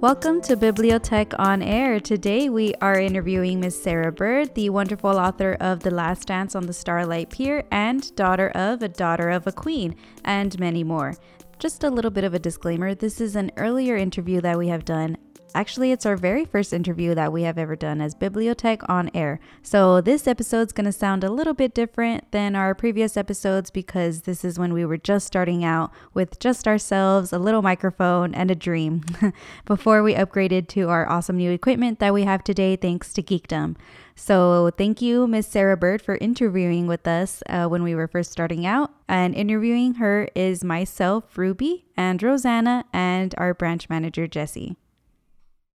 Welcome to Bibliotech on Air. Today we are interviewing Miss Sarah Bird, the wonderful author of The Last Dance on the Starlight Pier and daughter of a daughter of a queen, and many more. Just a little bit of a disclaimer this is an earlier interview that we have done Actually, it's our very first interview that we have ever done as Bibliotech on Air. So, this episode's going to sound a little bit different than our previous episodes because this is when we were just starting out with just ourselves, a little microphone, and a dream before we upgraded to our awesome new equipment that we have today thanks to Geekdom. So, thank you, Miss Sarah Bird, for interviewing with us uh, when we were first starting out. And interviewing her is myself, Ruby, and Rosanna, and our branch manager, Jesse.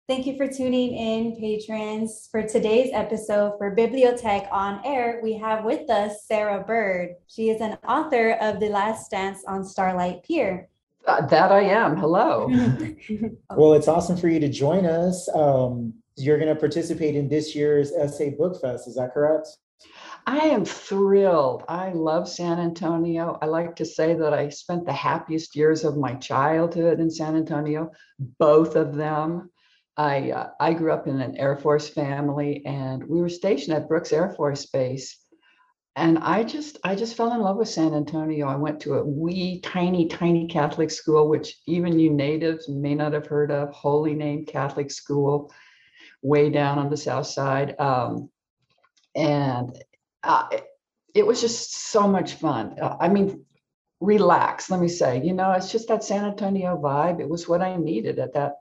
Thank you for tuning in, patrons. For today's episode for Bibliotech on Air, we have with us Sarah Bird. She is an author of The Last Dance on Starlight Pier. Uh, that I am. Hello. well, it's awesome for you to join us. Um, you're going to participate in this year's SA Book Fest. Is that correct? I am thrilled. I love San Antonio. I like to say that I spent the happiest years of my childhood in San Antonio, both of them. I uh, I grew up in an Air Force family, and we were stationed at Brooks Air Force Base. And I just I just fell in love with San Antonio. I went to a wee tiny tiny Catholic school, which even you natives may not have heard of. Holy Name Catholic School, way down on the south side, um, and uh, it, was just so much fun. Uh, I mean, relax. Let me say, you know, it's just that San Antonio vibe. It was what I needed at that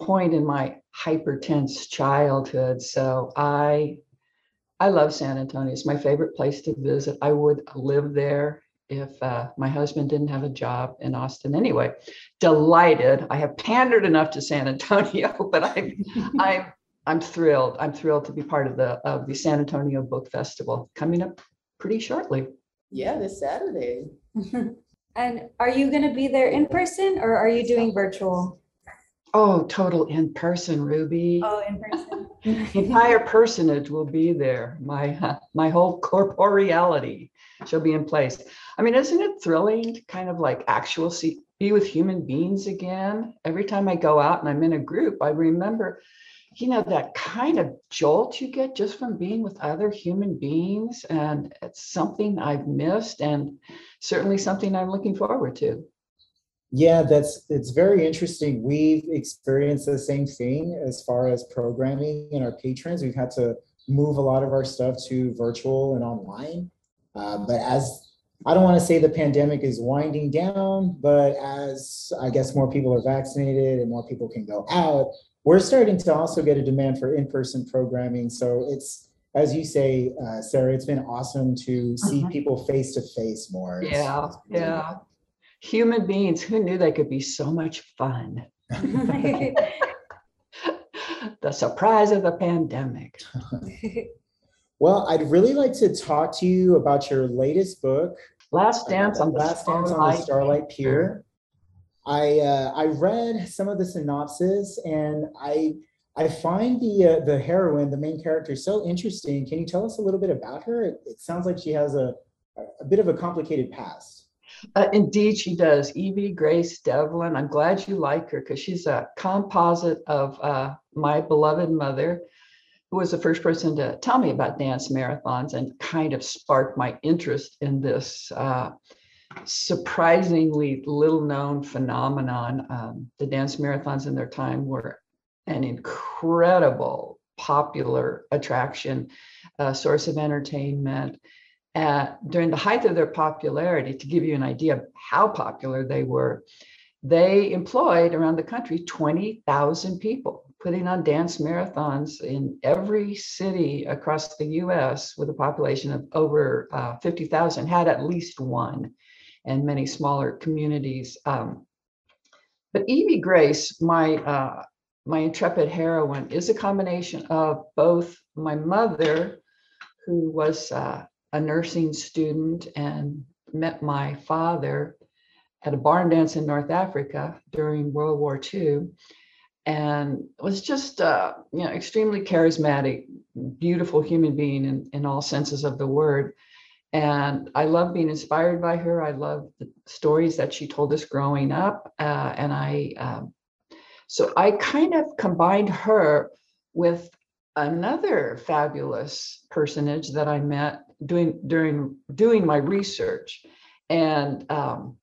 point in my hypertense childhood. So I I love San Antonio. It's my favorite place to visit. I would live there if uh, my husband didn't have a job in Austin. Anyway, delighted. I have pandered enough to San Antonio, but I'm I'm I'm thrilled. I'm thrilled to be part of the of the San Antonio Book Festival coming up pretty shortly. Yeah, this Saturday. and are you going to be there in person or are you doing virtual? Oh, total in person, Ruby. Oh, in person. Entire personage will be there. My uh, my whole corporeality shall be in place. I mean, isn't it thrilling to kind of like actual see be with human beings again? Every time I go out and I'm in a group, I remember, you know, that kind of jolt you get just from being with other human beings, and it's something I've missed, and certainly something I'm looking forward to. Yeah, that's it's very interesting. We've experienced the same thing as far as programming and our patrons. We've had to move a lot of our stuff to virtual and online. Uh, but as I don't want to say the pandemic is winding down, but as I guess more people are vaccinated and more people can go out, we're starting to also get a demand for in-person programming. So it's as you say, uh, Sarah, it's been awesome to see uh-huh. people face to face more. Yeah, yeah human beings who knew they could be so much fun? The surprise of the pandemic. Well i'd really like to talk to you about your latest book last dance on the last dance on the starlight pier. I uh, i read some of the synopsis and i i find the uh, the heroine the main character so interesting. Can you tell us a little bit about her? It, it sounds like she has a a bit of a complicated past uh, indeed, she does. Evie Grace Devlin. I'm glad you like her because she's a composite of uh, my beloved mother, who was the first person to tell me about dance marathons and kind of sparked my interest in this uh, surprisingly little known phenomenon. Um, the dance marathons in their time were an incredible popular attraction, a source of entertainment during the height of their popularity, to give you an idea of how popular they were, they employed around the country 20,000 people putting on dance marathons in every city across the US with a population of over uh, 50,000 had at least one and many smaller communities. Um, but Evie Grace, my uh, my intrepid heroine, is a combination of both my mother, who was uh, a nursing student and met my father at a barn dance in North Africa during World War II and was just uh, you know extremely charismatic beautiful human being in, in all senses of the word. And i love being inspired by her. I love the stories that she told us growing up uh, and i um, So I kind of combined her with another fabulous personage that I met doing during doing my research, and um,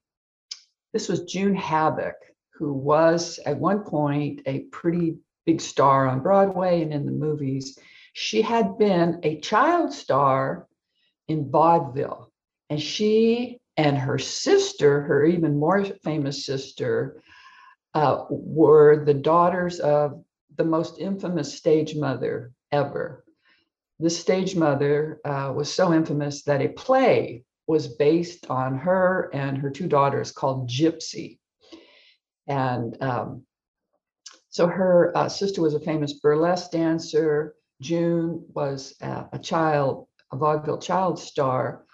this was June Havoc, who was at one point a pretty big star on Broadway and in the movies. She had been a child star in vaudeville, and she and her sister, her even more famous sister, uh, were the daughters of the most infamous stage mother ever. This stage mother uh, was so infamous that a play was based on her and her two daughters called Gypsy. And um, so her uh, sister was a famous burlesque dancer. June was a child, a vaudeville child star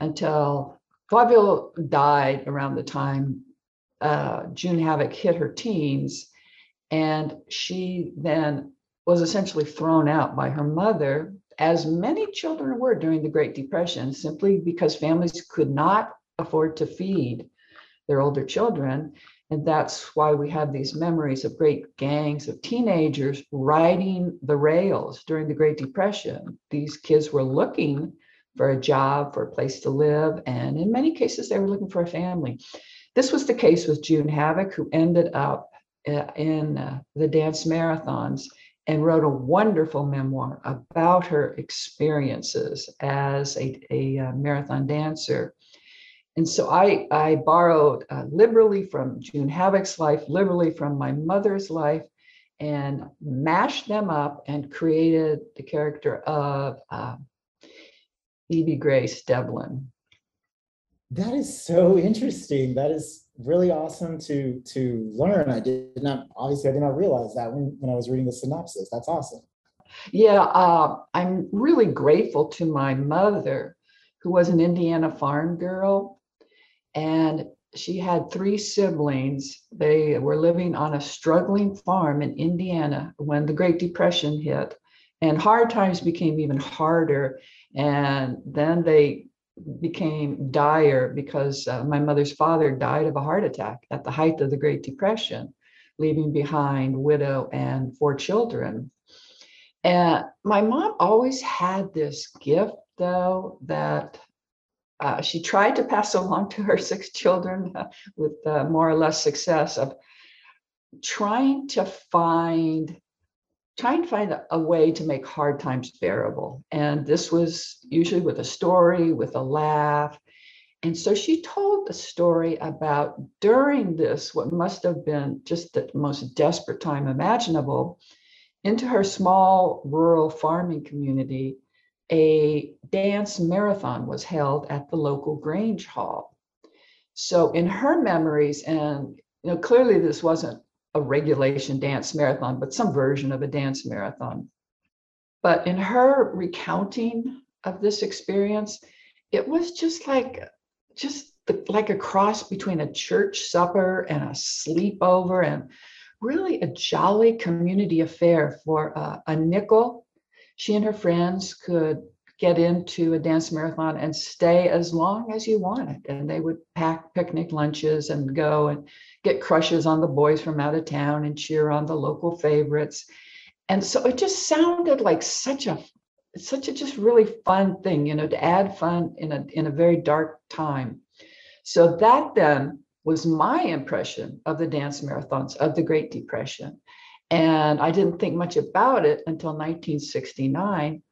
until vaudeville died around the time uh, June Havoc hit her teens. And she then was essentially thrown out by her mother, as many children were during the Great Depression, simply because families could not afford to feed their older children. And that's why we have these memories of great gangs of teenagers riding the rails during the Great Depression. These kids were looking for a job, for a place to live, and in many cases, they were looking for a family. This was the case with June Havoc, who ended up uh, in uh, the dance marathons and wrote a wonderful memoir about her experiences as a, a, uh, marathon dancer. And so I, I borrowed uh, liberally from June Havoc's life, liberally from my mother's life, and mashed them up and created the character of uh, Evie Grace Devlin. That is so interesting. That is really awesome to to learn. I did not obviously I did not realize that when, when I was reading the synopsis. That's awesome. Yeah, uh, I'm really grateful to my mother, who was an Indiana farm girl, and she had three siblings. They were living on a struggling farm in Indiana when the Great Depression hit, and hard times became even harder. And then they became dire because uh, my mother's father died of a heart attack at the height of the Great Depression, leaving behind widow and four children. And my mom always had this gift, though, that uh, she tried to pass along to her six children uh, with more or less success of trying to find trying to find a, a way to make hard times bearable. And this was usually with a story, with a laugh. And so she told the story about during this, what must have been just the most desperate time imaginable, into her small rural farming community, a dance marathon was held at the local Grange Hall. So in her memories, and you know, clearly this wasn't a regulation dance marathon, but some version of a dance marathon. But in her recounting of this experience, it was just like just the, like a cross between a church supper and a sleepover and really a jolly community affair for a nickel. She and her friends could get into a dance marathon and stay as long as you wanted. And they would pack picnic lunches and go and get crushes on the boys from out of town and cheer on the local favorites. And so it just sounded like such a such a just really fun thing, you know, to add fun in a in a very dark time. So that then was my impression of the dance marathons of the Great Depression. And I didn't think much about it until 1969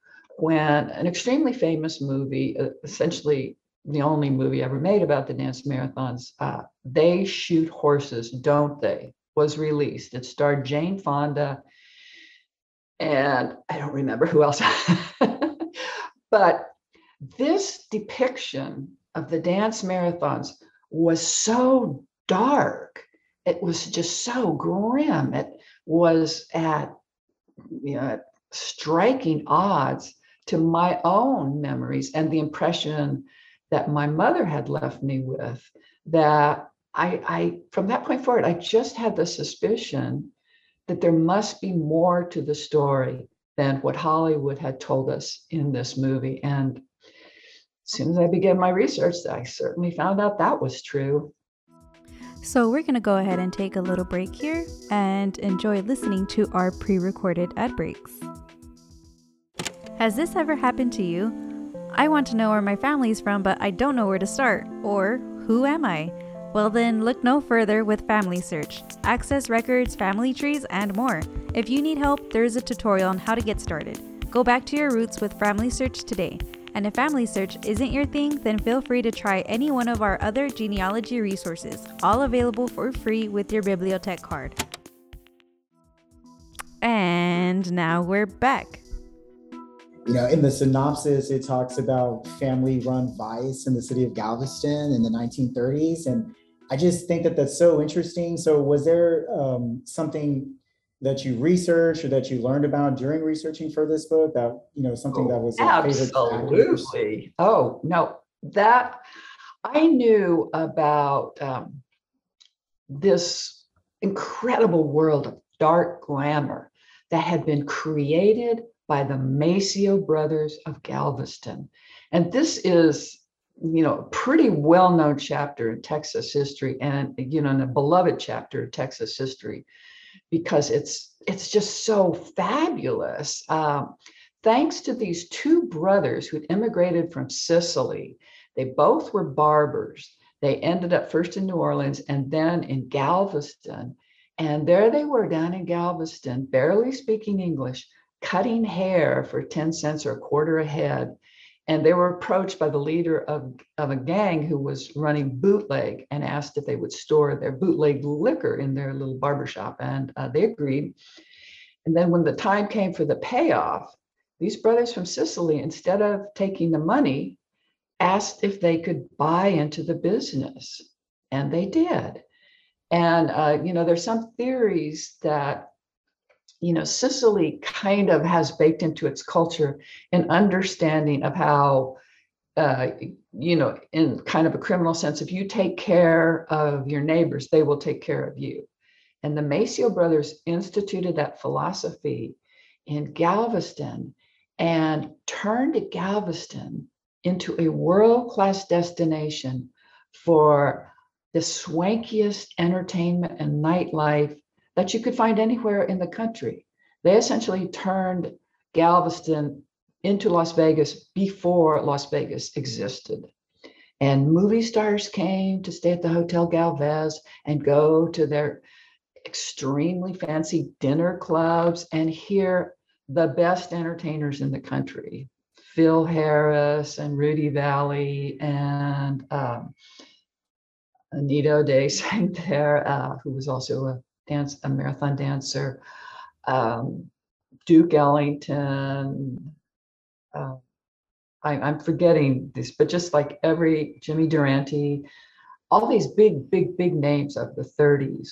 when an extremely famous movie, uh, essentially the only movie ever made about the dance marathons. Uh, they shoot horses, don't they? Was released. It starred Jane Fonda, and I don't remember who else. but this depiction of the dance marathons was so dark. It was just so grim. It was at you know, striking odds to my own memories and the impression that my mother had left me with that I, I from that point forward i just had the suspicion that there must be more to the story than what hollywood had told us in this movie and as soon as i began my research i certainly found out that was true So, we're going to go ahead and take a little break here and enjoy listening to our pre recorded ad breaks. Has this ever happened to you? I want to know where my family's from, but I don't know where to start. Or, who am I? Well, then look no further with Family Search. Access records, family trees, and more. If you need help, there's a tutorial on how to get started. Go back to your roots with Family Search today. And if Family Search isn't your thing, then feel free to try any one of our other genealogy resources, all available for free with your Bibliotech card. And now we're back. You know, in the synopsis, it talks about family run vice in the city of Galveston in the 1930s. And I just think that that's so interesting. So, was there um, something that you researched or that you learned about during researching for this book that you know something that was? Absolutely. Oh, no, that I knew about um, this incredible world of dark glamour that had been created by the Maceo brothers of Galveston. And this is, you know, a pretty well-known chapter in Texas history and, you know, a beloved chapter of Texas history because it's it's just so fabulous. Um, thanks to these two brothers who immigrated from Sicily, they both were barbers. They ended up first in New Orleans and then in Galveston. And there they were down in Galveston, barely speaking English, cutting hair for 10 cents or a quarter a head. And they were approached by the leader of, of a gang who was running bootleg and asked if they would store their bootleg liquor in their little barbershop. And uh, they agreed. And then when the time came for the payoff, these brothers from Sicily, instead of taking the money, asked if they could buy into the business. And they did. And, uh, you know, there's some theories that you know, Sicily kind of has baked into its culture an understanding of how, uh, you know, in kind of a criminal sense, if you take care of your neighbors, they will take care of you. And the Maceo brothers instituted that philosophy in Galveston and turned Galveston into a world class destination for the swankiest entertainment and nightlife that you could find anywhere in the country. They essentially turned Galveston into Las Vegas before Las Vegas existed. And movie stars came to stay at the Hotel Galvez and go to their extremely fancy dinner clubs and hear the best entertainers in the country Phil Harris and Rudy Vallee and um, Anita O'Day sang there, uh, who was also a dance, a marathon dancer, um, Duke Ellington. Uh, I, I'm forgetting this, but just like every Jimmy Durante, all these big, big, big names of the 30s.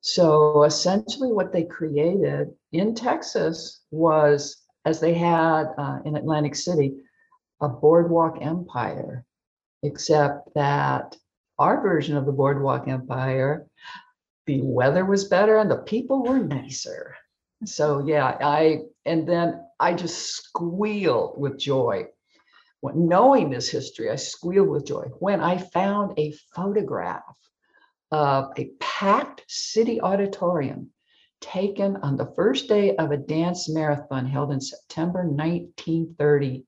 So essentially, what they created in Texas was, as they had uh, in Atlantic City, a boardwalk empire, except that our version of the boardwalk empire the weather was better and the people were nicer. So yeah, I and then I just squealed with joy. When knowing this history, I squealed with joy when I found a photograph of a packed city auditorium taken on the first day of a dance marathon held in September 1930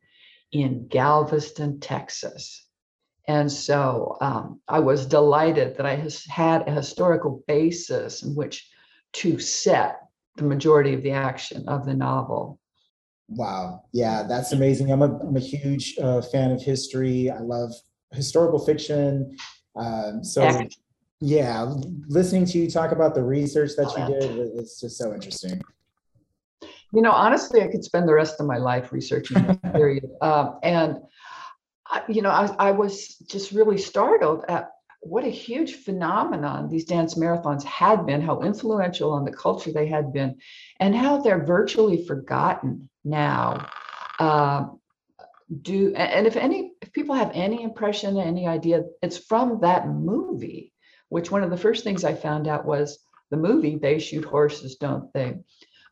in Galveston, Texas. And so um, I was delighted that I has had a historical basis in which to set the majority of the action of the novel. Wow. Yeah, that's amazing. I'm a, I'm a huge uh, fan of history. I love historical fiction. Um, so, Excellent. yeah, listening to you talk about the research that you did, it's just so interesting. You know, honestly, I could spend the rest of my life researching this period. Um, and you know, I, I was just really startled at what a huge phenomenon these dance marathons had been, how influential on the culture they had been, and how they're virtually forgotten now. Uh, do and if any if people have any impression, any idea, it's from that movie. Which one of the first things I found out was the movie "They Shoot Horses, Don't They"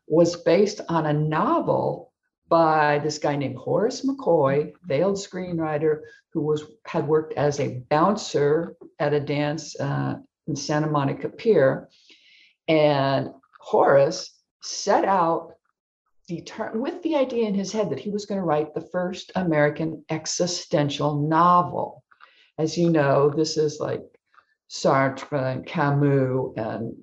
was based on a novel by this guy named Horace McCoy, veiled screenwriter who was had worked as a bouncer at a dance uh, in Santa Monica Pier. And Horace set out with the idea in his head that he was going to write the first American existential novel. As you know, this is like Sartre and Camus and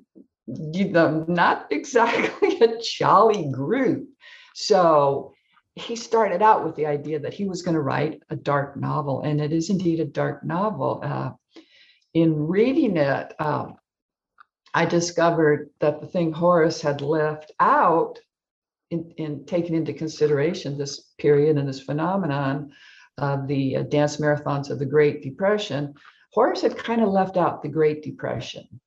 you know, not exactly a jolly group. So he started out with the idea that he was going to write a dark novel, and it is indeed a dark novel. Uh, in reading it, um, I discovered that the thing Horace had left out in, in taking into consideration this period and this phenomenon of the uh, dance marathons of the Great Depression, Horace had kind of left out the Great Depression.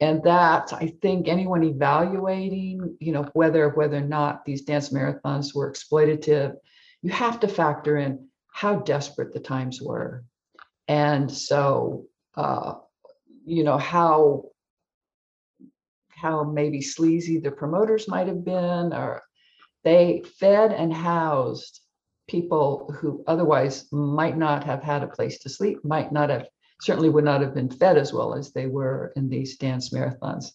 And that I think anyone evaluating, you know, whether whether or not these dance marathons were exploitative, you have to factor in how desperate the times were. And so uh, you know, how how maybe sleazy the promoters might have been, or they fed and housed people who otherwise might not have had a place to sleep, might not have, certainly would not have been fed as well as they were in these dance marathons.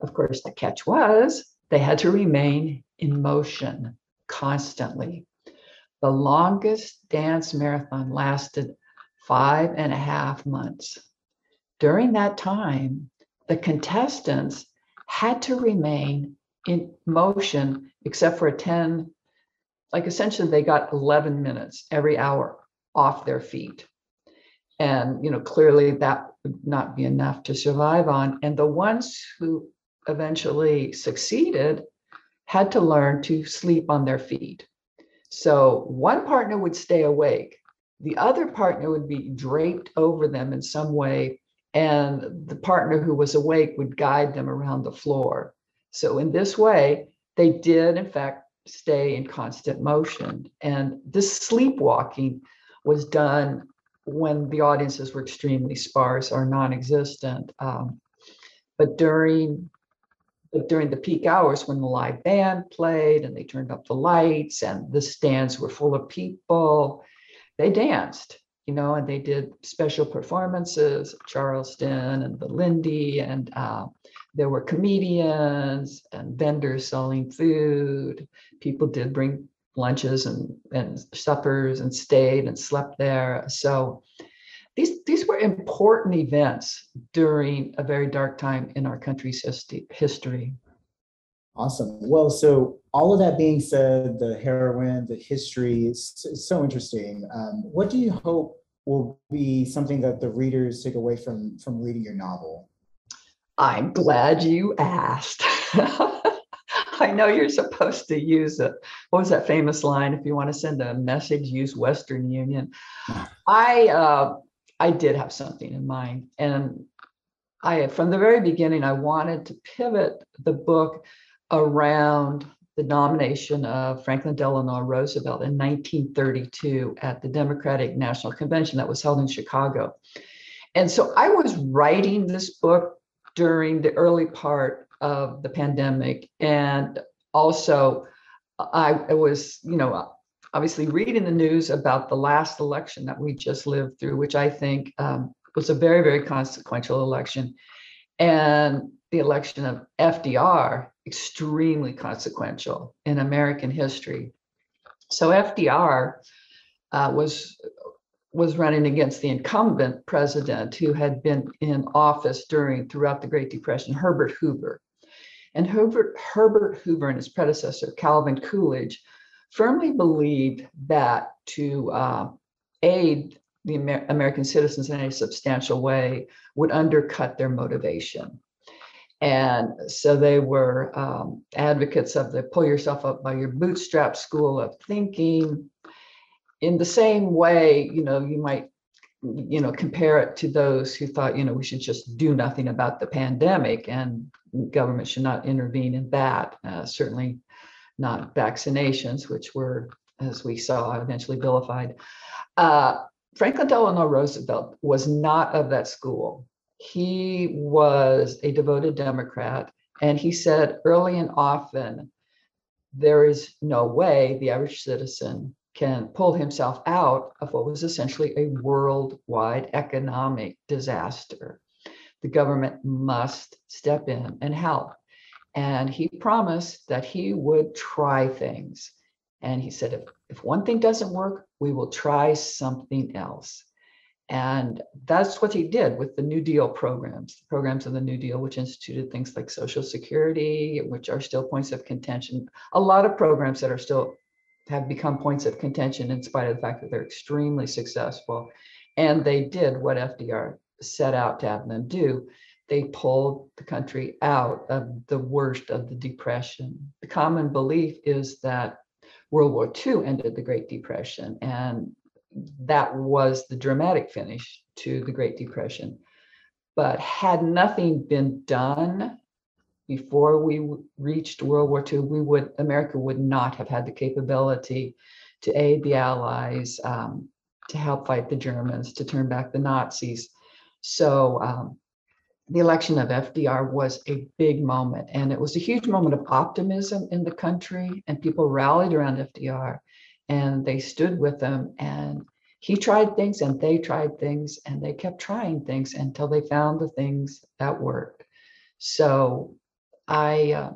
Of course, the catch was they had to remain in motion constantly. The longest dance marathon lasted five and a half months. During that time, the contestants had to remain in motion except for a 10 like essentially they got 11 minutes every hour off their feet and you know clearly that would not be enough to survive on and the ones who eventually succeeded had to learn to sleep on their feet so one partner would stay awake the other partner would be draped over them in some way and the partner who was awake would guide them around the floor. So, in this way, they did, in fact, stay in constant motion. And this sleepwalking was done when the audiences were extremely sparse or non existent. Um, but during but during the peak hours when the live band played and they turned up the lights and the stands were full of people, they danced you know, and they did special performances, Charleston and the Lindy, and uh, there were comedians and vendors selling food. People did bring lunches and, and suppers and stayed and slept there. So these, these were important events during a very dark time in our country's history. Awesome. Well, so all of that being said, the heroine, the history is so interesting. Um, what do you hope will be something that the readers take away from from reading your novel? I'm glad you asked. I know you're supposed to use it. What was that famous line? If you want to send a message, use Western Union. I uh, I did have something in mind, and I from the very beginning I wanted to pivot the book around the nomination of Franklin Delano Roosevelt in 1932 at the Democratic National Convention that was held in Chicago. And so I was writing this book during the early part of the pandemic. And also, I, was, you know, obviously reading the news about the last election that we just lived through, which I think um, was a very, very consequential election. And the election of FDR extremely consequential in American history. So FDR uh, was was running against the incumbent president who had been in office during throughout the Great Depression, Herbert Hoover. And Herbert, Herbert Hoover and his predecessor, Calvin Coolidge, firmly believed that to uh, aid the Amer- American citizens in a substantial way would undercut their motivation. And so they were um, advocates of the pull yourself up by your bootstrap school of thinking. In the same way, you know, you might, you know, compare it to those who thought, you know, we should just do nothing about the pandemic and government should not intervene in that. Uh, certainly not vaccinations, which were, as we saw, eventually vilified. Uh, Franklin Delano Roosevelt was not of that school he was a devoted Democrat, and he said early and often, there is no way the average citizen can pull himself out of what was essentially a worldwide economic disaster. the government must step in and help. And he promised that he would try things. And he said, if, if one thing doesn't work, we will try something else. And that's what he did with the New Deal programs, the programs of the New Deal, which instituted things like Social Security, which are still points of contention. A lot of programs that are still have become points of contention in spite of the fact that they're extremely successful. And they did what FDR set out to have them do. They pulled the country out of the worst of the Depression. The common belief is that World War II ended the Great Depression, and that was the dramatic finish to the Great Depression. But had nothing been done before we reached World War II, we would America would not have had the capability to aid the Allies, um, to help fight the Germans, to turn back the Nazis. So um, the election of FDR was a big moment, and it was a huge moment of optimism in the country, and people rallied around FDR, and they stood with him, and he tried things, and they tried things, and they kept trying things until they found the things that worked. So I, uh,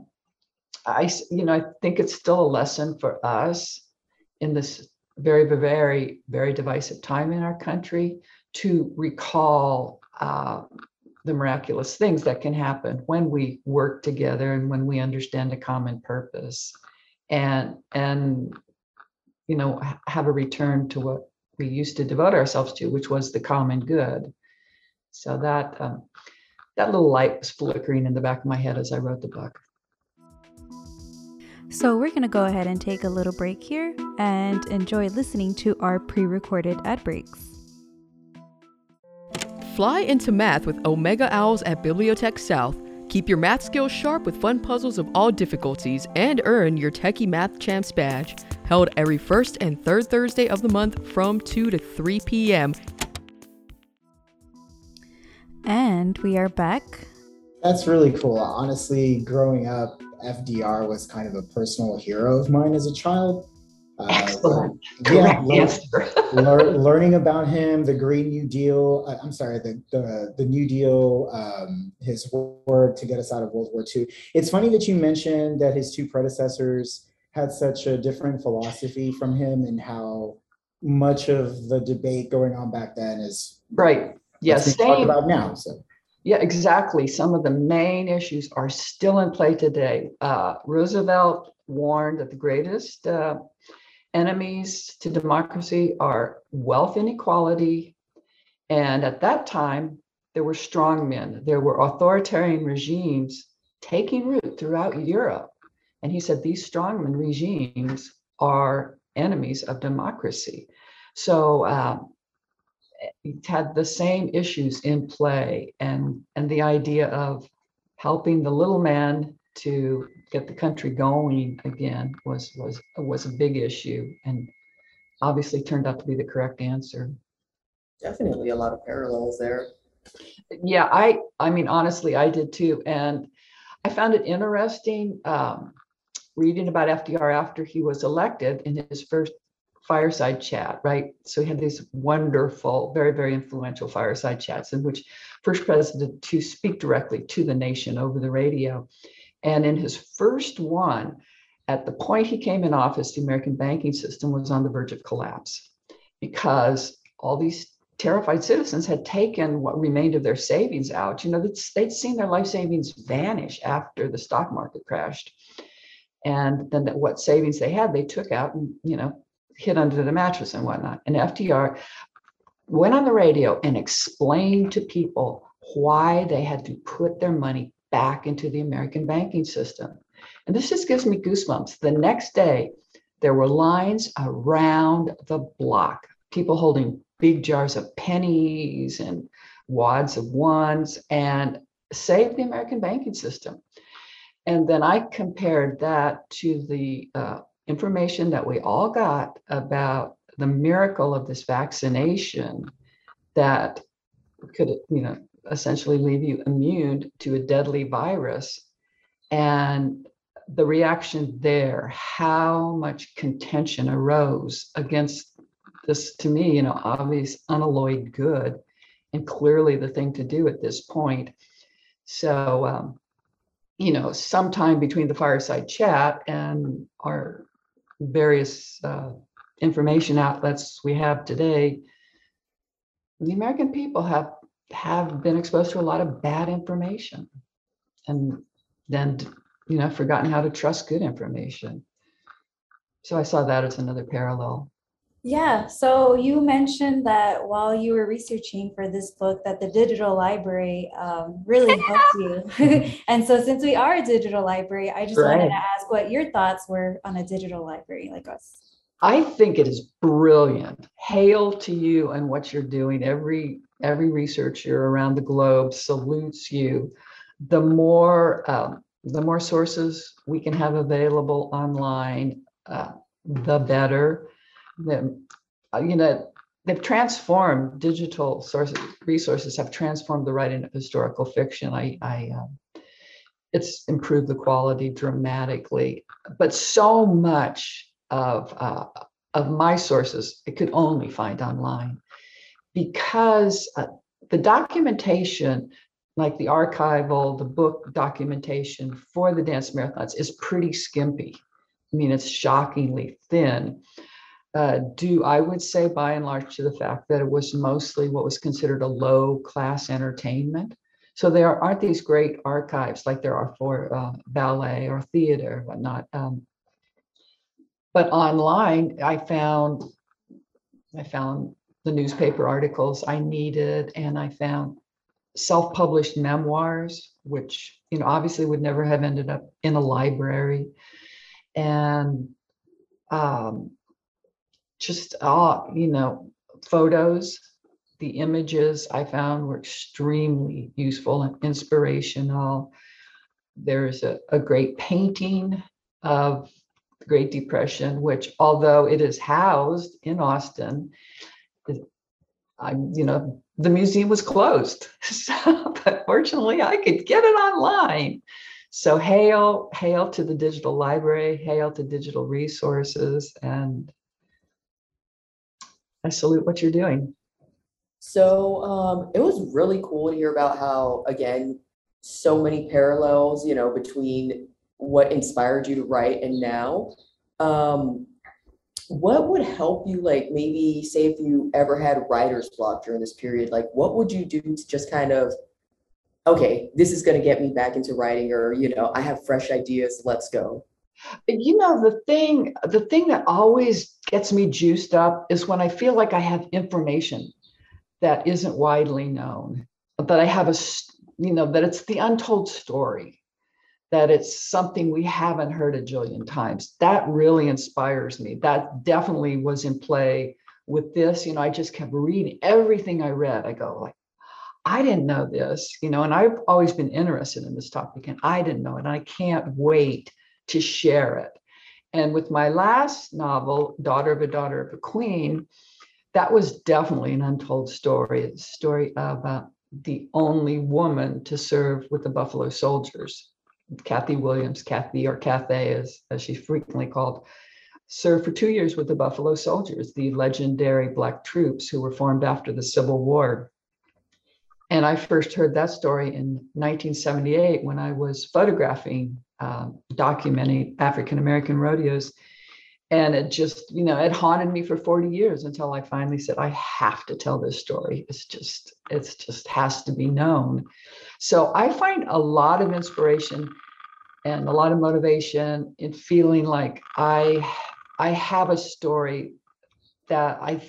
I, you know, I think it's still a lesson for us in this very, very, very divisive time in our country to recall uh, the miraculous things that can happen when we work together and when we understand a common purpose and and you know have a return to what we used to devote ourselves to which was the common good. So that um, that little light was flickering in the back of my head as i wrote the book so we're going to go ahead and take a little break here and enjoy listening to our pre-recorded ad breaks Fly into math with Omega Owls at Bibliotech South. Keep your math skills sharp with fun puzzles of all difficulties and earn your Techie Math Champs badge. Held every first and third Thursday of the month from 2 to 3 p.m. And we are back. That's really cool. Honestly, growing up, FDR was kind of a personal hero of mine as a child. Uh, Excellent. Yeah, lear, learning about him, the Green New Deal. Uh, I'm sorry, the the, the New Deal, um, his work to get us out of World War II. It's funny that you mentioned that his two predecessors had such a different philosophy from him, and how much of the debate going on back then is right. Yes, yeah, talk about now. So. Yeah, exactly. Some of the main issues are still in play today. Uh, Roosevelt warned that the greatest uh, enemies to democracy are wealth inequality. And at that time, there were strong men, there were authoritarian regimes taking root throughout Europe. And he said these strongman regimes are enemies of democracy. So uh, had the same issues in play, and and the idea of helping the little man to get the country going again was was was a big issue and obviously turned out to be the correct answer. Definitely a lot of parallels there. Yeah i i mean honestly i did too. And i found it interesting um, reading about fdr after he was elected in his first fireside chat right so he had these wonderful very very influential fireside chats in which first president to speak directly to the nation over the radio and in his first one, at the point he came in office, the American banking system was on the verge of collapse because all these terrified citizens had taken what remained of their savings out. You know, they'd seen their life savings vanish after the stock market crashed. And then what savings they had, they took out and, you know, hid under the mattress and whatnot. And FDR went on the radio and explained to people why they had to put their money back into the American banking system. And this just gives me goosebumps. The next day, there were lines around the block, people holding big jars of pennies and wads of ones and saved the American banking system. And then I compared that to the uh, information that we all got about the miracle of this vaccination that could, you know, essentially leave you immune to a deadly virus. And the reaction there, how much contention arose against this, to me, you know, obvious unalloyed good. and clearly the thing to do at this point. So, um, you know, sometime between the fireside chat and our various uh, information outlets we have today, the American people have have been exposed to a lot of bad information, and then you know forgotten how to trust good information. So I saw that as another parallel. Yeah, so you mentioned that while you were researching for this book, that the digital library um, really helped you. and so, since we are a digital library, I just right. wanted to ask what your thoughts were on a digital library like us. I think it is brilliant. Hail to you and what you're doing. Every every researcher around the globe salutes you. The more um, the more sources we can have available online, uh, the better uh, you know, they've transformed digital sources, resources have transformed the writing of historical fiction. I, I um, it's improved the quality dramatically, but so much of uh, of my sources I could only find online because uh, the documentation, like the archival, the book documentation for the dance marathons, is pretty skimpy. I mean, it's shockingly thin uh, due, I would say, by and large, to the fact that it was mostly what was considered a low class entertainment. So there aren't these great archives like there are for uh, ballet or theater, whatnot. Um, but online, I found I found the newspaper articles I needed, and I found self-published memoirs, which you know obviously would never have ended up in a library, and um, just uh, you know photos the images i found were extremely useful and inspirational. There's a, a great painting of the great depression which although it is housed in austin i you know the museum was closed. So, but fortunately i could get it online. So hail hail to the digital library hail to digital resources and I salute what you're doing. So um, it was really cool to hear about how, again, so many parallels, you know, between what inspired you to write and now. Um, what would help you, like maybe say if you ever had writer's block during this period, like what would you do to just kind of, okay, this is going to get me back into writing, or, you know, I have fresh ideas, let's go? You know the thing the thing that always gets me juiced up is when i feel like i have information that isn't widely known that i have a you know that it's the untold story that it's something we haven't heard a jillion times. That really inspires me. That definitely was in play with this. You know i just kept reading everything i read. I go like I didn't know this, you know, and I've always been interested in this topic and I didn't know it. And I can't wait to share it. And with my last novel, Daughter of a Daughter of a Queen, that was definitely an untold story. It's a story of uh, the only woman to serve with the Buffalo Soldiers. Kathy Williams, Kathy or Cathay, as, as she's frequently called, served for two years with the Buffalo Soldiers, the legendary Black troops who were formed after the Civil War. And I first heard that story in 1978 when I was photographing um, documenting African American rodeos. And it just, you know, it haunted me for 40 years until I finally said, I have to tell this story. It's just, it's just has to be known. So I find a lot of inspiration and a lot of motivation in feeling like I I have a story that I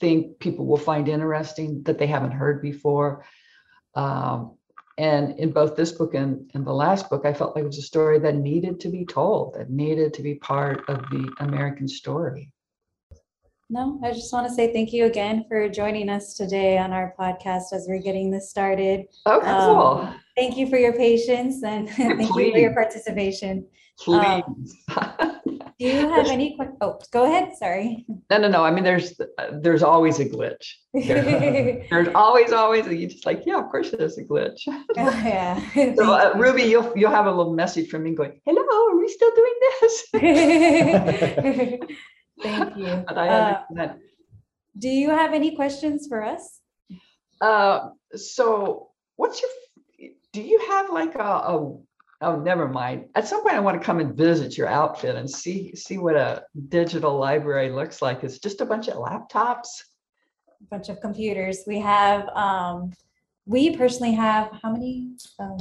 think people will find interesting that they haven't heard before. Um, and in both this book and, and the last book, I felt like it was a story that needed to be told, that needed to be part of the American story. No, I just want to say thank you again for joining us today on our podcast as we're getting this started. Oh, cool. Um, thank you for your patience and thank you for your participation. Please. Um, do you have any questions? Oh, go ahead. Sorry. No, no, no. I mean, there's there's always a glitch. there's always, always. You just like, yeah, of course there's a glitch. Oh, yeah. so, uh, Ruby, you'll you'll have a little message from me going, "Hello, are we still doing this?" Thank you. Uh, do you have any questions for us? Uh, so what's your, do you have like a, a, oh, never mind. At some point I want to come and visit your outfit and see, see what a digital library looks like. It's just a bunch of laptops. A bunch of computers. We have, um, we personally have, how many? Um,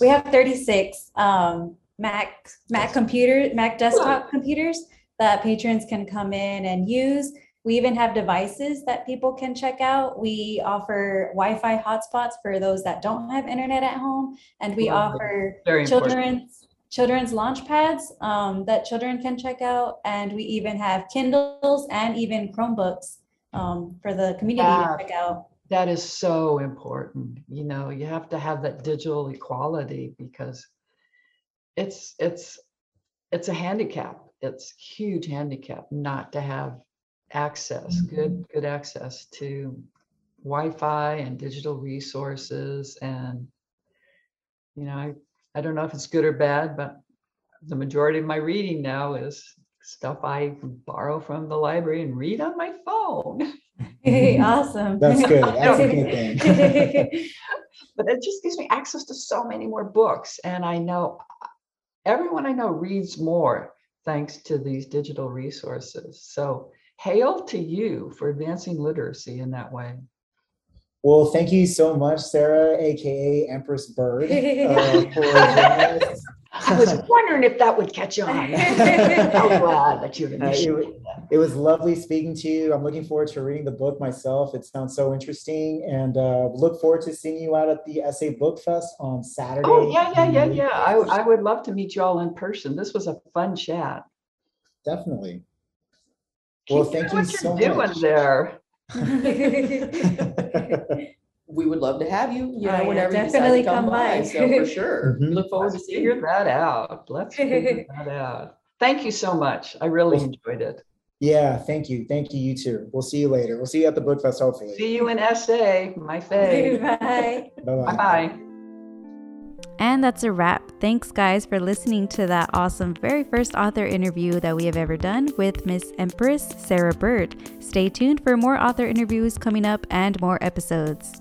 We have thirty-six, um, Mac, Mac computer, Mac desktop computers that patrons can come in and use. We even have devices that people can check out. We offer Wi-Fi hotspots for those that don't have internet at home. And we Lovely. offer important. children's, children's launch pads, um, that children can check out. And we even have Kindles and even Chromebooks, um, for the community Yeah. to check out. That is so important. You know, you have to have that digital equality because it's it's it's a handicap. It's huge handicap not to have access, good mm-hmm. good access to Wi-Fi and digital resources and you know, I I don't know if it's good or bad, but the majority of my reading now is stuff I borrow from the library and read on my phone. Hey, mm-hmm. awesome. That's good. That's a good thing. but it just gives me access to so many more books and i know everyone i know reads more thanks to these digital resources so hail to you for advancing literacy in that way Well, thank you so much, Sarah, aka Empress Bird, uh, for joining us. i was wondering if that would catch on i'm glad that you've Uh, it, wa- initiated that. it was lovely speaking to you. I'm looking forward to reading the book myself. It sounds so interesting, and uh, look forward to seeing you out at the SA Book Fest on Saturday. oh yeah yeah yeah yeah I, I would love to meet you all in person this was a fun chat Definitely. Well, Keep thank doing you what so you're doing there We would love to have you, you Oh, know, yeah, whenever you decide definitely to come come by. by. So for sure, we Mhm. look forward to Let's seeing you. figure that out. Let's figure that out. Thank you so much. I really enjoyed it. yeah, thank you. Thank you. You too. We'll see you later. We'll see you at the Book Fest, hopefully. See you in SA, my fave. Bye. Bye-bye. Bye bye. And that's a wrap. Thanks, guys, for listening to that awesome very first author interview that we have ever done with Miss Empress Sarah Bird. Stay tuned for more author interviews coming up and more episodes.